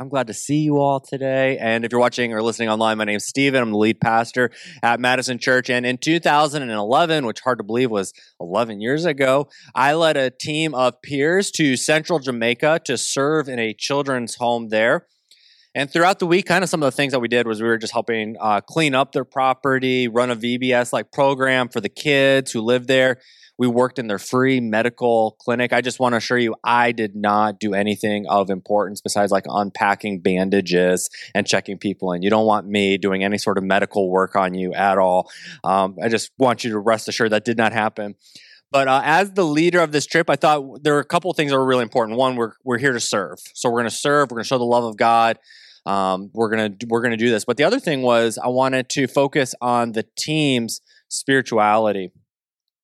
I'm glad to see you all today. And if you're watching or listening online, my name's Stephen. I'm the lead pastor at Madison Church. And in 2011, which hard to believe was 11 years ago, I led a team of peers to central Jamaica to serve in a children's home there. And throughout the week, kind of some of the things that we did was we were just helping uh, clean up their property, run a VBS like program for the kids who live there. We worked in their free medical clinic. I just want to assure you, I did not do anything of importance besides like unpacking bandages and checking people in. You don't want me doing any sort of medical work on you at all. Um, I just want you to rest assured that did not happen. But uh, as the leader of this trip, I thought there were a couple of things that were really important. One, we're we're here to serve, so we're going to serve. We're going to show the love of God. Um, we're gonna we're gonna do this. But the other thing was I wanted to focus on the team's spirituality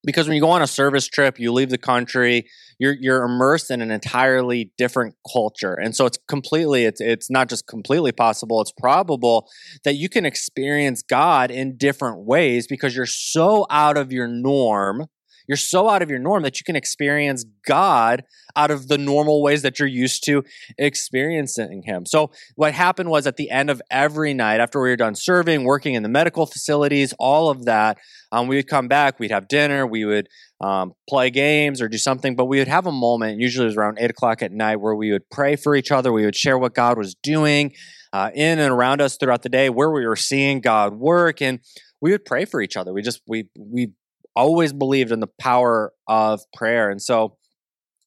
because when you go on a service trip, you leave the country, you're you're immersed in an entirely different culture. And so it's completely it's it's not just completely possible, it's probable that you can experience God in different ways because you're so out of your norm you're so out of your norm that you can experience God out of the normal ways that you're used to experiencing Him. So, what happened was at the end of every night, after we were done serving, working in the medical facilities, all of that, um, we would come back, we'd have dinner, we would um, play games or do something, but we would have a moment, usually it was around eight o'clock at night, where we would pray for each other, we would share what God was doing. Uh, in and around us throughout the day, where we were seeing God work, and we would pray for each other. We just we we always believed in the power of prayer. And so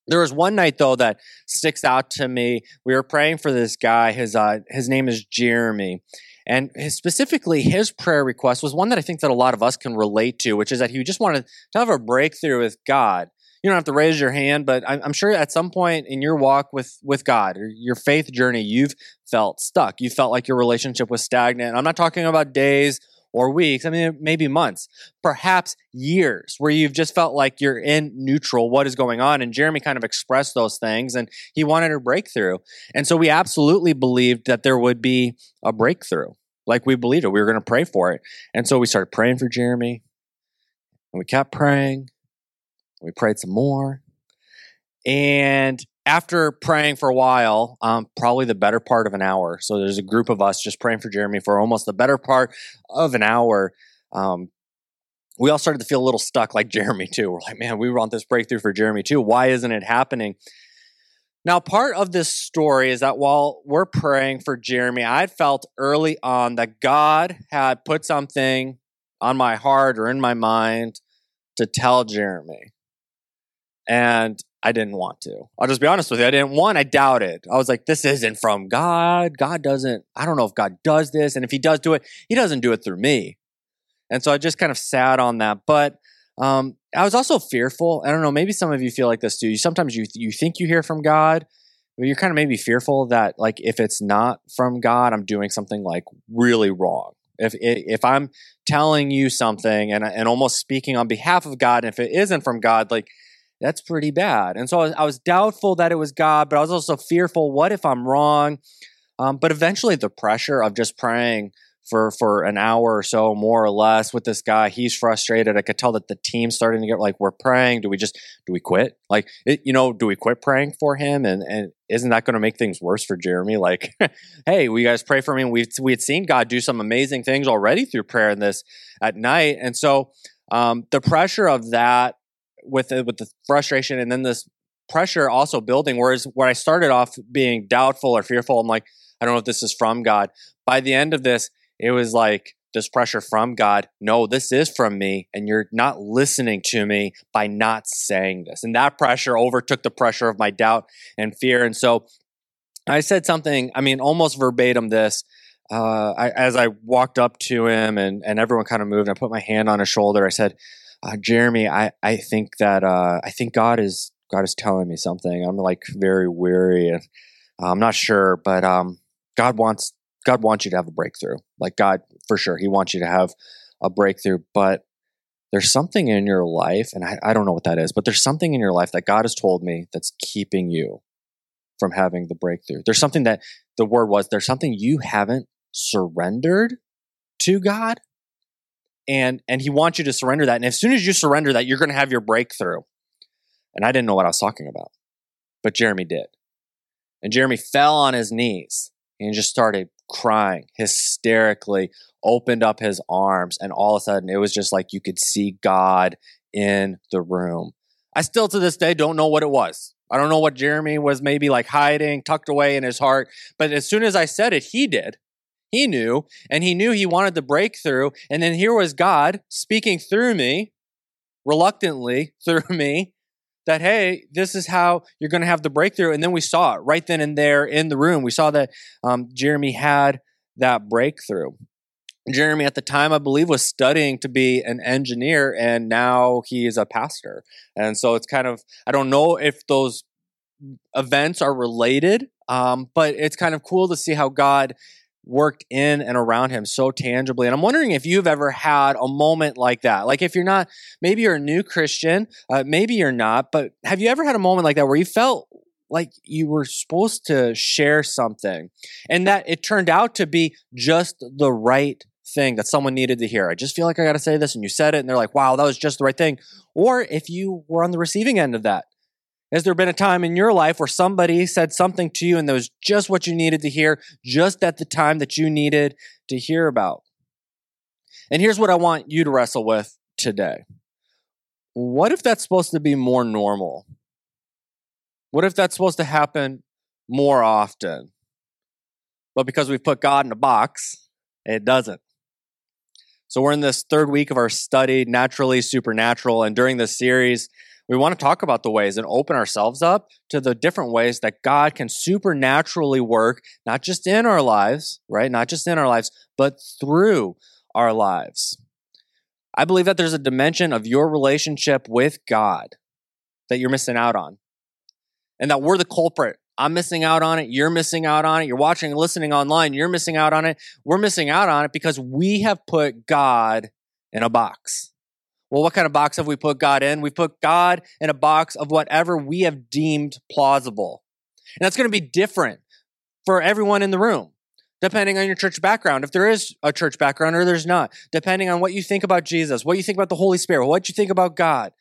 there was one night though that sticks out to me. We were praying for this guy. His uh, his name is Jeremy. And his, specifically, his prayer request was one that I think that a lot of us can relate to, which is that he just wanted to have a breakthrough with God. You don't have to raise your hand, but I'm, I'm sure at some point in your walk with with God or your faith journey, you've felt stuck. You felt like your relationship was stagnant. I'm not talking about days or weeks, I mean, maybe months, perhaps years, where you've just felt like you're in neutral, what is going on. And Jeremy kind of expressed those things and he wanted a breakthrough. And so we absolutely believed that there would be a breakthrough. Like we believed it. We were going to pray for it. And so we started praying for Jeremy and we kept praying. We prayed some more. And after praying for a while, um, probably the better part of an hour. So there's a group of us just praying for Jeremy for almost the better part of an hour. Um, we all started to feel a little stuck like Jeremy too. We're like, man, we want this breakthrough for Jeremy too. Why isn't it happening? Now, part of this story is that while we're praying for Jeremy, I felt early on that God had put something on my heart or in my mind to tell Jeremy. And I didn't want to. I'll just be honest with you. I didn't want, I doubted. I was like, this isn't from God. God doesn't, I don't know if God does this. And if he does do it, he doesn't do it through me. And so I just kind of sat on that. But um, I was also fearful. I don't know, maybe some of you feel like this too. Sometimes you, you think you hear from God, but you're kind of maybe fearful that like if it's not from God, I'm doing something like really wrong. If, if I'm telling you something and, and almost speaking on behalf of God, and if it isn't from God, like that's pretty bad. And so I was, I was, doubtful that it was God, but I was also fearful what if I'm wrong? Um, but eventually, the pressure of just praying for for an hour or so, more or less, with this guy, he's frustrated. I could tell that the team's starting to get like, we're praying. Do we just do we quit? Like, it, you know, do we quit praying for him? And and isn't that going to make things worse for Jeremy? Like, hey, we guys pray for me. We we had seen God do some amazing things already through prayer in this at night, and so um, the pressure of that with with the frustration and then this pressure also building. Whereas when I started off being doubtful or fearful, I'm like, I don't know if this is from God. By the end of this, it was like this pressure from God. No, this is from me, and you're not listening to me by not saying this. And that pressure overtook the pressure of my doubt and fear. And so I said something, I mean, almost verbatim this. Uh, I, as I walked up to him and, and everyone kind of moved, I put my hand on his shoulder. I said, uh, Jeremy, I, I think that uh, I think God is God is telling me something. I'm like very weary and uh, I'm not sure, but um, God wants God wants you to have a breakthrough. Like God, for sure, He wants you to have a breakthrough. But there's something in your life, and I, I don't know what that is, but there's something in your life that God has told me that's keeping you from having the breakthrough. There's something that the word was. There's something you haven't surrendered to God and and he wants you to surrender that and as soon as you surrender that you're going to have your breakthrough and i didn't know what i was talking about but jeremy did And Jeremy fell on his knees and just started crying hysterically, opened up his arms, and all of a sudden it was just like you could see God in the room. I still to this day don't know what it was. I don't know what Jeremy was maybe like hiding, tucked away in his heart. But as soon as I said it, he did. He knew, and he knew he wanted the breakthrough. And then here was God speaking through me, reluctantly through me, that, hey, this is how you're going to have the breakthrough. And then we saw it right then and there in the room. We saw that um, Jeremy had that breakthrough. Jeremy, at the time, I believe, was studying to be an engineer, and now he is a pastor. And so it's kind of, I don't know if those events are related, um, but it's kind of cool to see how God worked in and around him so tangibly. And I'm wondering if you've ever had a moment like that. Like if you're not, maybe you're a new Christian, uh, maybe you're not, but have you ever had a moment like that where you felt like you were supposed to share something and that it turned out to be just the right thing that someone needed to hear. I just feel like I got to say this. And you said it, and they're like, wow, that was just the right thing. Or if you were on the receiving end of that, has there been a time in your life where somebody said something to you and that was just what you needed to hear, just at the time that you needed to hear about? And here's what I want you to wrestle with today. What if that's supposed to be more normal? What if that's supposed to happen more often? But because we've put God in a box, it doesn't. So we're in this third week of our study, Naturally Supernatural. And during this series, we want to talk about the ways and open ourselves up to the different ways that God can supernaturally work, not just in our lives, right? Not just in our lives, but through our lives. I believe that there's a dimension of your relationship with God that you're missing out on, and that we're the culprit I'm missing out on it. You're missing out on it. You're watching and listening online. You're missing out on it. We're missing out on it because we have put God in a box. Well, what kind of box have we put God in? We put God in a box of whatever we have deemed plausible. And that's going to be different for everyone in the room, depending on your church background. If there is a church background or there's not, depending on what you think about Jesus, what you think about the Holy Spirit, what you think about God.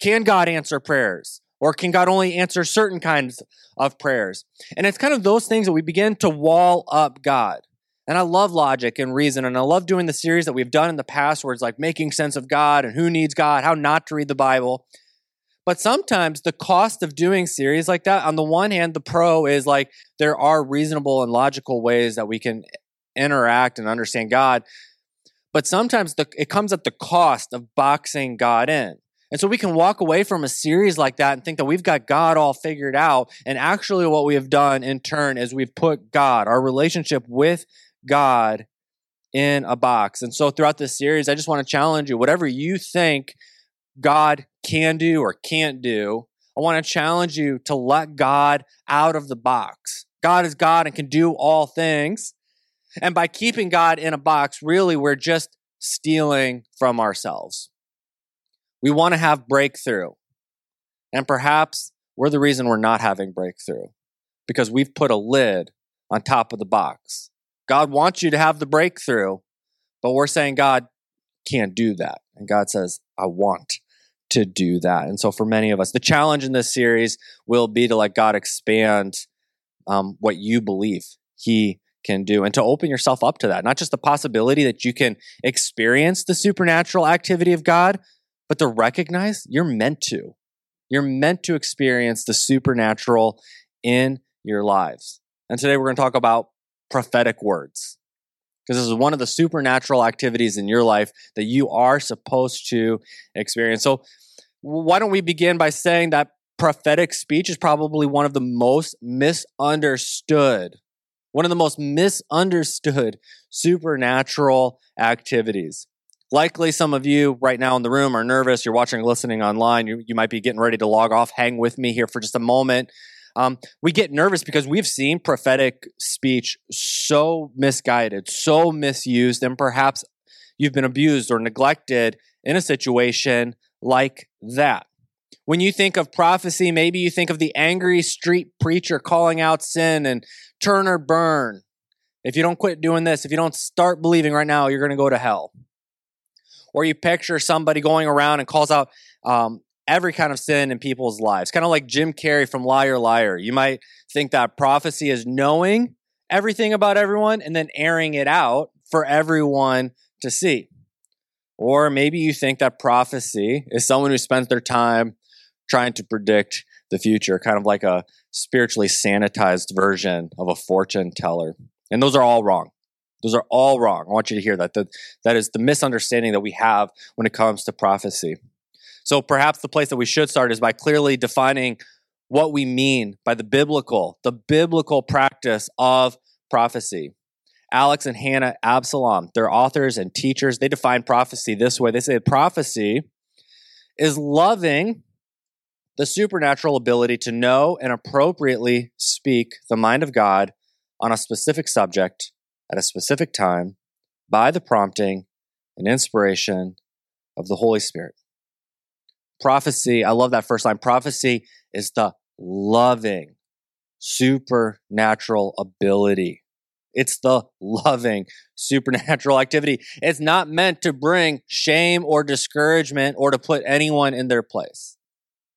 Can God answer prayers? Or can God only answer certain kinds of prayers? And it's kind of those things that we begin to wall up God. And I love logic and reason. And I love doing the series that we've done in the past where it's like making sense of God and who needs God, how not to read the Bible. But sometimes the cost of doing series like that, on the one hand, the pro is like there are reasonable and logical ways that we can interact and understand God. But sometimes the, it comes at the cost of boxing God in. And so we can walk away from a series like that and think that we've got God all figured out. And actually, what we have done in turn is we've put God, our relationship with God, in a box. And so throughout this series, I just want to challenge you whatever you think God can do or can't do, I want to challenge you to let God out of the box. God is God and can do all things. And by keeping God in a box, really, we're just stealing from ourselves. We want to have breakthrough. And perhaps we're the reason we're not having breakthrough because we've put a lid on top of the box. God wants you to have the breakthrough, but we're saying God can't do that. And God says, I want to do that. And so for many of us, the challenge in this series will be to let God expand um, what you believe He can do and to open yourself up to that. Not just the possibility that you can experience the supernatural activity of God, but to recognize you're meant to. You're meant to experience the supernatural in your lives. And today we're going to talk about prophetic words. Because this is one of the supernatural activities in your life that you are supposed to experience. So, why don't we begin by saying that prophetic speech is probably one of the most misunderstood, one of the most misunderstood supernatural activities. Likely, some of you right now in the room are nervous. You're watching listening online. You, you might be getting ready to log off. Hang with me here for just a moment. Um, we get nervous because we've seen prophetic speech so misguided, so misused, and perhaps you've been abused or neglected in a situation like that. When you think of prophecy, maybe you think of the angry street preacher calling out sin and turn or burn. If you don't quit doing this, if you don't start believing right now, you're going to go to hell or you picture somebody going around and calls out um, every kind of sin in people's lives. Kind of like Jim Carrey from Liar Liar. You might think that prophecy is knowing everything about everyone and then airing it out for everyone to see. Or maybe you think that prophecy is someone who spends their time trying to predict the future, kind of like a spiritually sanitized version of a fortune teller. And those are all wrong. Those are all wrong. I want you to hear that. That, that is the misunderstanding that we have when it comes to prophecy. So perhaps the place that we should start is by clearly defining what we mean by the biblical, the biblical practice of prophecy. Alex and Hannah Absalom, they're authors and teachers. They define prophecy this way. They say prophecy is loving the supernatural ability to know and appropriately speak the mind of God on a specific subject at a specific time by the prompting and inspiration of the Holy Spirit. Prophecy, I love that first line. Prophecy is the loving supernatural ability. It's the loving supernatural activity. It's not meant to bring shame or discouragement or to put anyone in their place.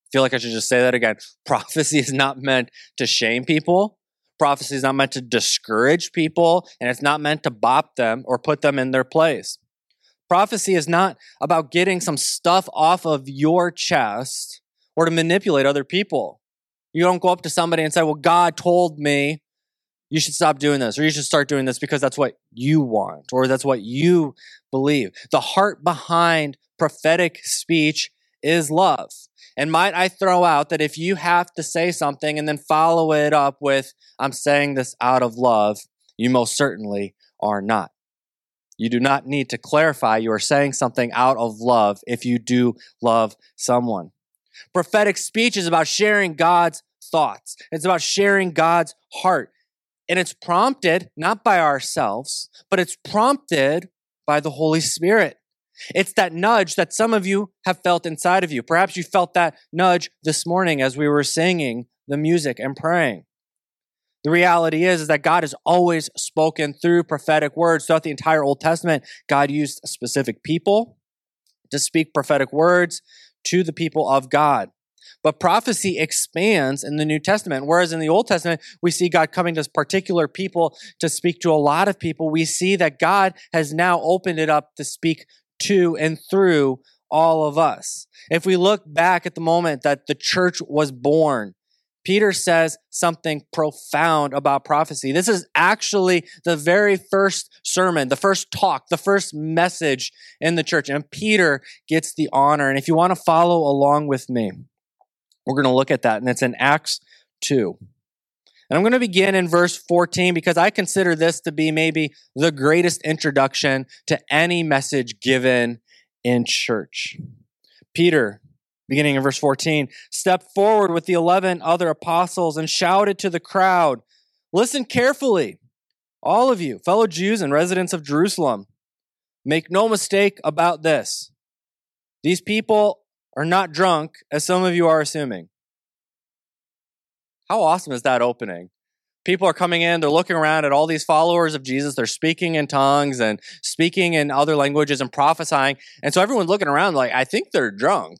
I feel like I should just say that again. Prophecy is not meant to shame people. Prophecy is not meant to discourage people, and it's not meant to bop them or put them in their place. Prophecy is not about getting some stuff off of your chest or to manipulate other people. You don't go up to somebody and say, Well, God told me you should stop doing this or you should start doing this because that's what you want or that's what you believe. The heart behind prophetic speech is love. And might I throw out that if you have to say something and then follow it up with, I'm saying this out of love, you most certainly are not. You do not need to clarify you are saying something out of love if you do love someone. Prophetic speech is about sharing God's thoughts. It's about sharing God's heart. And it's prompted not by ourselves, but it's prompted by the Holy Spirit. It's that nudge that some of you have felt inside of you. Perhaps you felt that nudge this morning as we were singing the music and praying. The reality is, is that God has always spoken through prophetic words throughout the entire Old Testament. God used specific people to speak prophetic words to the people of God. But prophecy expands in the New Testament. Whereas in the Old Testament, we see God coming to particular people to speak to a lot of people. We see that God has now opened it up to speak to and through all of us. If we look back at the moment that the church was born, Peter says something profound about prophecy. This is actually the very first sermon, the first talk, the first message in the church. And Peter gets the honor. And if you want to follow along with me, we're going to look at that. And it's in Acts 2. And I'm going to begin in verse 14 because I consider this to be maybe the greatest introduction to any message given in church. Peter beginning in verse 14, stepped forward with the 11 other apostles and shouted to the crowd, Listen carefully, all of you, fellow Jews and residents of Jerusalem. Make no mistake about this. These people are not drunk, as some of you are assuming. How awesome is that opening? People are coming in, they're looking around at all these followers of Jesus. They're speaking in tongues and speaking in other languages and prophesying. And so everyone's looking around like, I think they're drunk.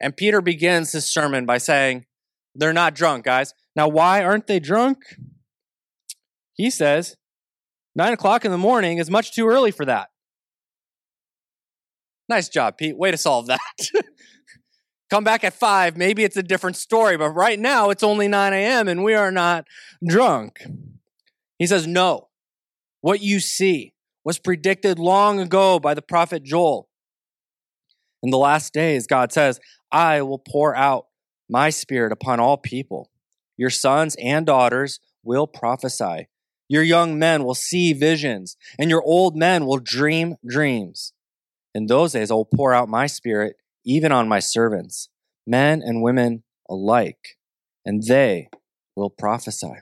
And Peter begins his sermon by saying, They're not drunk, guys. Now, why aren't they drunk? He says, Nine o'clock in the morning is much too early for that. Nice job, Pete. Way to solve that. Come back at five, maybe it's a different story, but right now it's only 9 a.m. and we are not drunk. He says, No. What you see was predicted long ago by the prophet Joel. In the last days, God says, I will pour out my spirit upon all people. Your sons and daughters will prophesy. Your young men will see visions, and your old men will dream dreams. In those days, I will pour out my spirit even on my servants, men and women alike, and they will prophesy.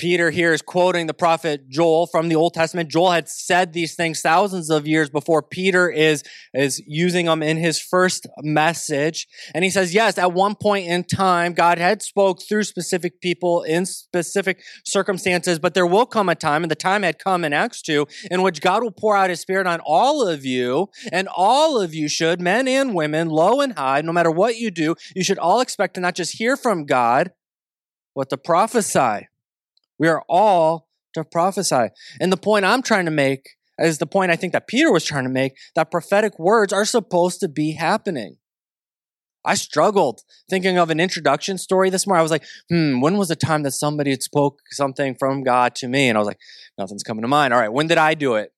Peter here is quoting the prophet Joel from the Old Testament. Joel had said these things thousands of years before Peter is, is using them in his first message. And he says, yes, at one point in time, God had spoke through specific people in specific circumstances, but there will come a time, and the time had come in Acts 2, in which God will pour out his spirit on all of you, and all of you should, men and women, low and high, no matter what you do, you should all expect to not just hear from God, but to prophesy. We are all to prophesy. And the point I'm trying to make is the point I think that Peter was trying to make that prophetic words are supposed to be happening. I struggled thinking of an introduction story this morning. I was like, hmm, when was the time that somebody had spoke something from God to me? And I was like, nothing's coming to mind. All right, when did I do it?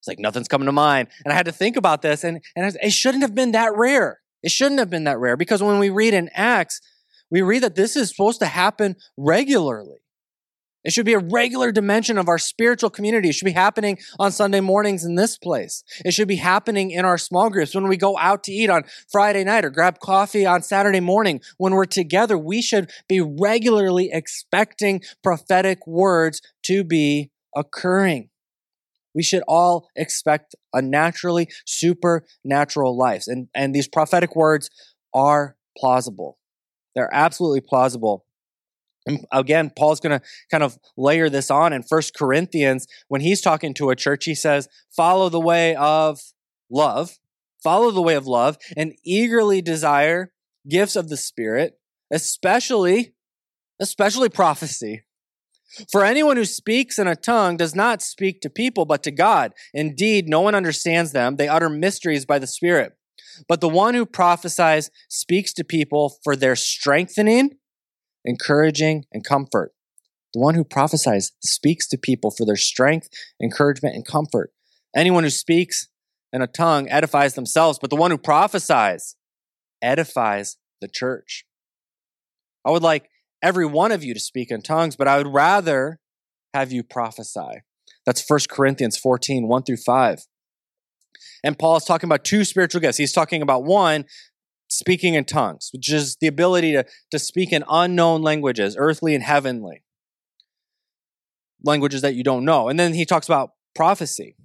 It's like, nothing's coming to mind. And I had to think about this, and, and it shouldn't have been that rare. It shouldn't have been that rare because when we read in Acts, we read that this is supposed to happen regularly. It should be a regular dimension of our spiritual community. It should be happening on Sunday mornings in this place. It should be happening in our small groups when we go out to eat on Friday night or grab coffee on Saturday morning. When we're together, we should be regularly expecting prophetic words to be occurring. We should all expect a naturally supernatural life. And, and these prophetic words are plausible. They're absolutely plausible. And again, Paul's going to kind of layer this on in First Corinthians when he's talking to a church. He says, Follow the way of love, follow the way of love, and eagerly desire gifts of the Spirit, especially, especially prophecy. For anyone who speaks in a tongue does not speak to people, but to God. Indeed, no one understands them. They utter mysteries by the Spirit. But the one who prophesies speaks to people for their strengthening encouraging, and comfort. The one who prophesies speaks to people for their strength, encouragement, and comfort. Anyone who speaks in a tongue edifies themselves, but the one who prophesies edifies the church. I would like every one of you to speak in tongues, but I would rather have you prophesy. That's 1 Corinthians 14, 1 through 5. And Paul is talking about two spiritual gifts. He's talking about one, speaking in tongues, which is the ability to, to speak in unknown languages, earthly and heavenly, languages that you don't know. And then he talks about prophecy.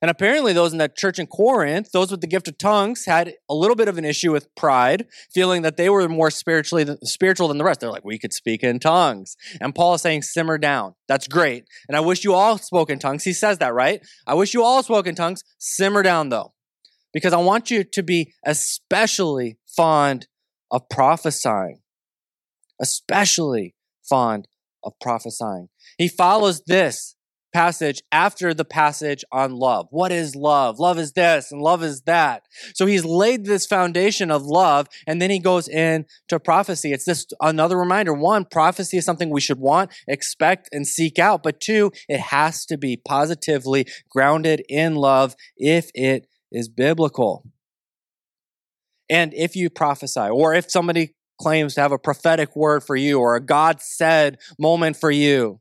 And apparently, those in that church in Corinth, those with the gift of tongues, had a little bit of an issue with pride, feeling that they were more spiritually spiritual than the rest. They're like, we could speak in tongues. And Paul is saying, simmer down. That's great. And I wish you all spoke in tongues. He says that, right? I wish you all spoke in tongues. Simmer down, though because I want you to be especially fond of prophesying. Especially fond of prophesying. He follows this passage after the passage on love. What is love? Love is this and love is that. So he's laid this foundation of love and then he goes into prophecy. It's just another reminder. One, prophecy is something we should want, expect, and seek out. But two, it has to be positively grounded in love if it is biblical. And if you prophesy, or if somebody claims to have a prophetic word for you, or a God said moment for you,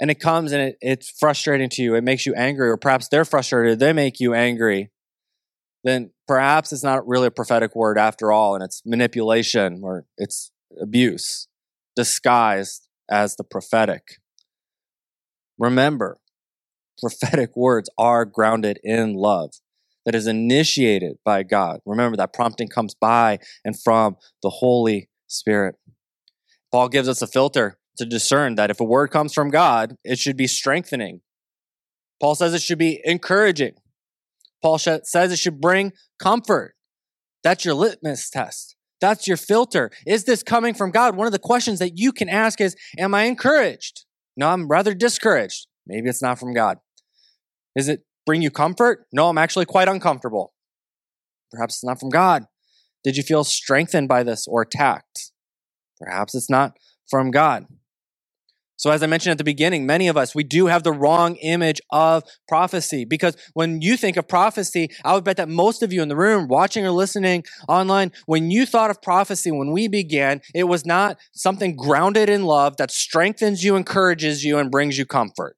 and it comes and it, it's frustrating to you, it makes you angry, or perhaps they're frustrated, they make you angry, then perhaps it's not really a prophetic word after all, and it's manipulation or it's abuse disguised as the prophetic. Remember, prophetic words are grounded in love that is initiated by God. Remember that prompting comes by and from the Holy Spirit. Paul gives us a filter to discern that if a word comes from God, it should be strengthening. Paul says it should be encouraging. Paul says it should bring comfort. That's your litmus test. That's your filter. Is this coming from God? One of the questions that you can ask is Am I encouraged? No, I'm rather discouraged. Maybe it's not from God. Is it bring you comfort? No, I'm actually quite uncomfortable. Perhaps it's not from God. Did you feel strengthened by this or attacked? Perhaps it's not from God. So, as I mentioned at the beginning, many of us, we do have the wrong image of prophecy because when you think of prophecy, I would bet that most of you in the room, watching or listening online, when you thought of prophecy when we began, it was not something grounded in love that strengthens you, encourages you, and brings you comfort.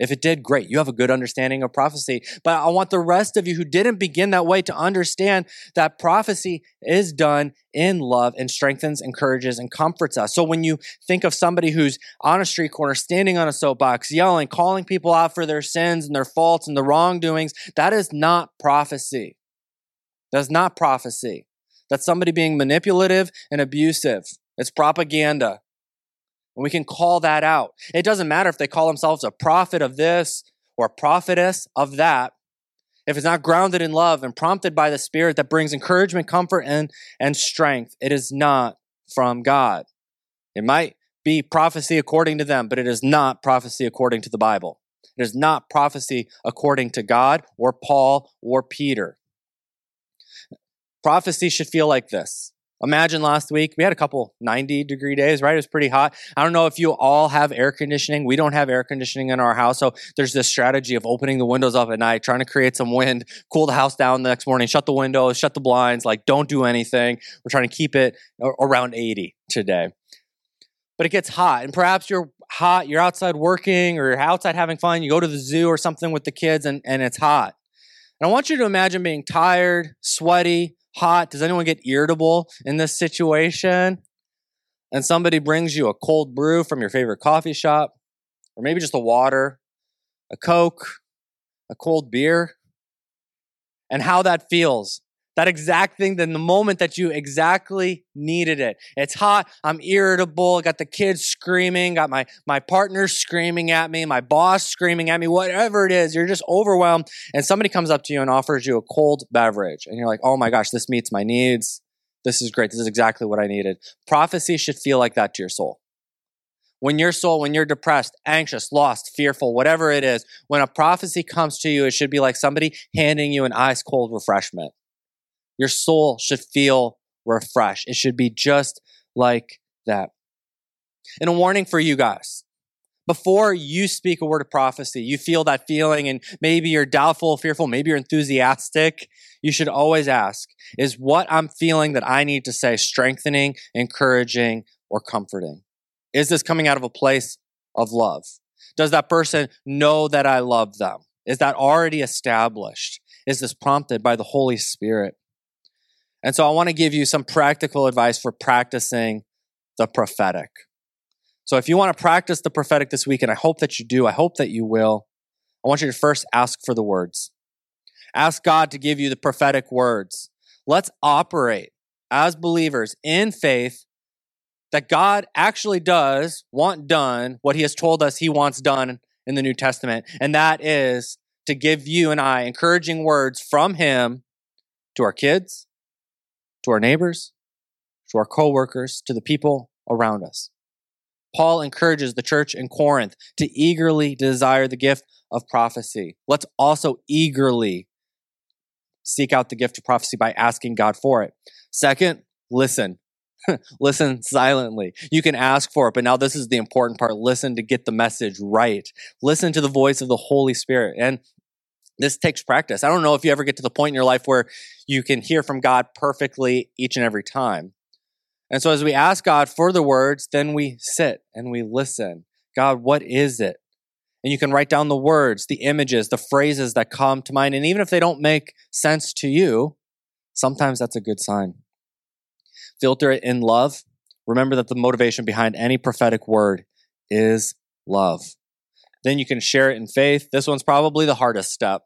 If it did, great. You have a good understanding of prophecy. But I want the rest of you who didn't begin that way to understand that prophecy is done in love and strengthens, encourages, and comforts us. So when you think of somebody who's on a street corner, standing on a soapbox, yelling, calling people out for their sins and their faults and the wrongdoings, that is not prophecy. That's not prophecy. That's somebody being manipulative and abusive. It's propaganda. And we can call that out. It doesn't matter if they call themselves a prophet of this or a prophetess of that. If it's not grounded in love and prompted by the Spirit that brings encouragement, comfort, and, and strength, it is not from God. It might be prophecy according to them, but it is not prophecy according to the Bible. It is not prophecy according to God or Paul or Peter. Prophecy should feel like this Imagine last week, we had a couple 90 degree days, right? It was pretty hot. I don't know if you all have air conditioning. We don't have air conditioning in our house. So there's this strategy of opening the windows up at night, trying to create some wind, cool the house down the next morning, shut the windows, shut the blinds, like don't do anything. We're trying to keep it around 80 today. But it gets hot, and perhaps you're hot, you're outside working or you're outside having fun, you go to the zoo or something with the kids, and, and it's hot. And I want you to imagine being tired, sweaty, hot? Does anyone get irritable in this situation? And somebody brings you a cold brew from your favorite coffee shop, or maybe just a water, a Coke, a cold beer, and how that feels that exact thing, then the moment that you exactly needed it. It's hot. I'm irritable. Got the kids screaming. Got my, my partner screaming at me. My boss screaming at me. Whatever it is, you're just overwhelmed. And somebody comes up to you and offers you a cold beverage. And you're like, oh my gosh, this meets my needs. This is great. This is exactly what I needed. Prophecy should feel like that to your soul. When your soul, when you're depressed, anxious, lost, fearful, whatever it is, when a prophecy comes to you, it should be like somebody handing you an ice cold refreshment your soul should feel refreshed. It should be just like that. And a warning for you guys. Before you speak a word of prophecy, you feel that feeling and maybe you're doubtful, fearful, maybe you're enthusiastic. You should always ask, is what I'm feeling that I need to say strengthening, encouraging, or comforting? Is this coming out of a place of love? Does that person know that I love them? Is that already established? Is this prompted by the Holy Spirit? And so I want to give you some practical advice for practicing the prophetic. So if you want to practice the prophetic this week, and I hope that you do, I hope that you will, I want you to first ask for the words. Ask God to give you the prophetic words. Let's operate as believers in faith that God actually does want done what he has told us he wants done in the New Testament. And that is to give you and I encouraging words from him to our kids, to our neighbors, to our coworkers, to the people around us. Paul encourages the church in Corinth to eagerly desire the gift of prophecy. Let's also eagerly seek out the gift of prophecy by asking God for it. Second, listen. listen silently. You can ask for it, but now this is the important part. Listen to get the message right. Listen to the voice of the Holy Spirit. And this takes practice. I don't know if you ever get to the point in your life where you can hear from God perfectly each and every time. And so as we ask God for the words, then we sit and we listen. God, what is it? And you can write down the words, the images, the phrases that come to mind. And even if they don't make sense to you, sometimes that's a good sign. Filter it in love. Remember that the motivation behind any prophetic word is love. Then you can share it in faith. This one's probably the hardest step.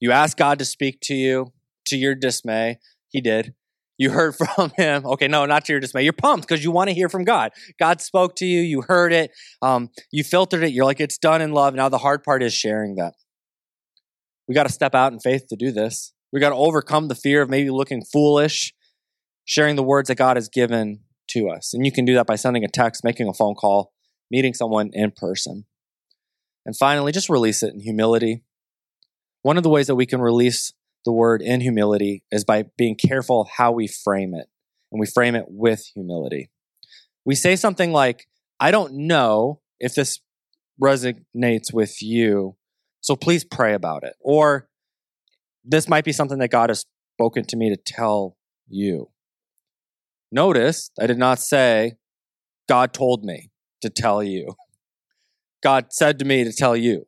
You ask God to speak to you to your dismay. He did. You heard from him. Okay, no, not to your dismay. You're pumped because you want to hear from God. God spoke to you. You heard it. Um, you filtered it. You're like, it's done in love. Now the hard part is sharing that. We got to step out in faith to do this. We got to overcome the fear of maybe looking foolish, sharing the words that God has given to us. And you can do that by sending a text, making a phone call, meeting someone in person. And finally, just release it in humility. One of the ways that we can release the word in humility is by being careful how we frame it, and we frame it with humility. We say something like, I don't know if this resonates with you, so please pray about it. Or this might be something that God has spoken to me to tell you. Notice I did not say, God told me to tell you. God said to me to tell you.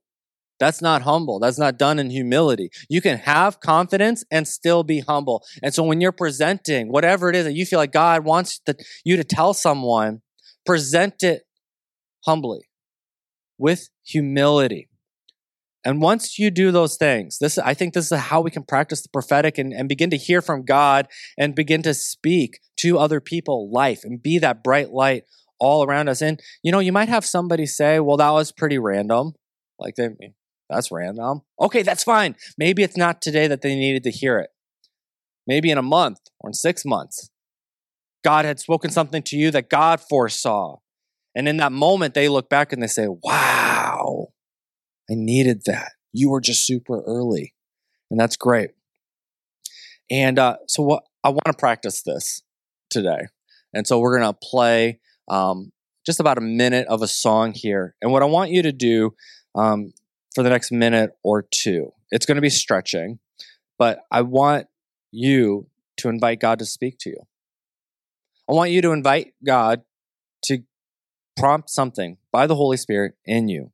That's not humble. That's not done in humility. You can have confidence and still be humble. And so when you're presenting whatever it is that you feel like God wants you to tell someone, present it humbly with humility. And once you do those things, this I think this is how we can practice the prophetic and, and begin to hear from God and begin to speak to other people life and be that bright light all around us. And you know, you might have somebody say, "Well, that was pretty random." Like they that's random. Okay, that's fine. Maybe it's not today that they needed to hear it. Maybe in a month or in 6 months. God had spoken something to you that God foresaw. And in that moment they look back and they say, "Wow. I needed that. You were just super early." And that's great. And uh, so what I want to practice this today. And so we're going to play um, just about a minute of a song here. And what I want you to do um, for the next minute or two, it's going to be stretching, but I want you to invite God to speak to you. I want you to invite God to prompt something by the Holy Spirit in you.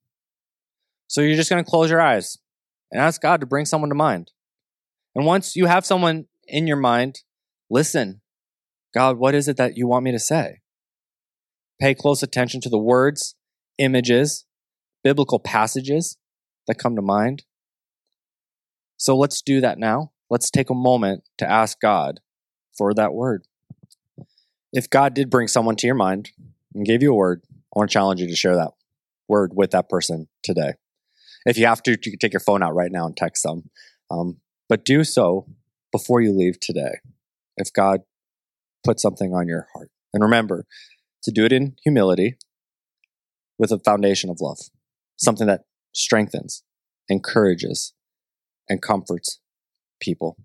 So you're just going to close your eyes and ask God to bring someone to mind. And once you have someone in your mind, listen. God, what is it that you want me to say? Pay close attention to the words, images, biblical passages that come to mind. So let's do that now. Let's take a moment to ask God for that word. If God did bring someone to your mind and gave you a word, I want to challenge you to share that word with that person today. If you have to, you can take your phone out right now and text them. Um, but do so before you leave today. If God put something on your heart. And remember, to do it in humility with a foundation of love, something that strengthens, encourages, and comforts people.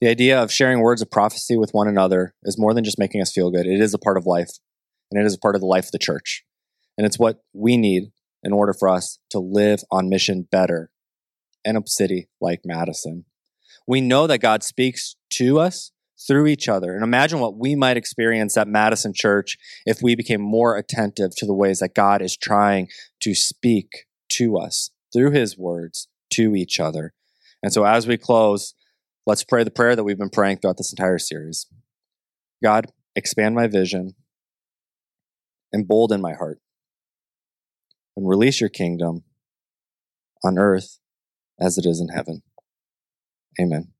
The idea of sharing words of prophecy with one another is more than just making us feel good. It is a part of life, and it is a part of the life of the church. And it's what we need in order for us to live on mission better in a city like Madison. We know that God speaks to us through each other. And imagine what we might experience at Madison Church if we became more attentive to the ways that God is trying to speak to us through his words to each other. And so as we close, let's pray the prayer that we've been praying throughout this entire series. God, expand my vision, embolden my heart, and release your kingdom on earth as it is in heaven. Amen.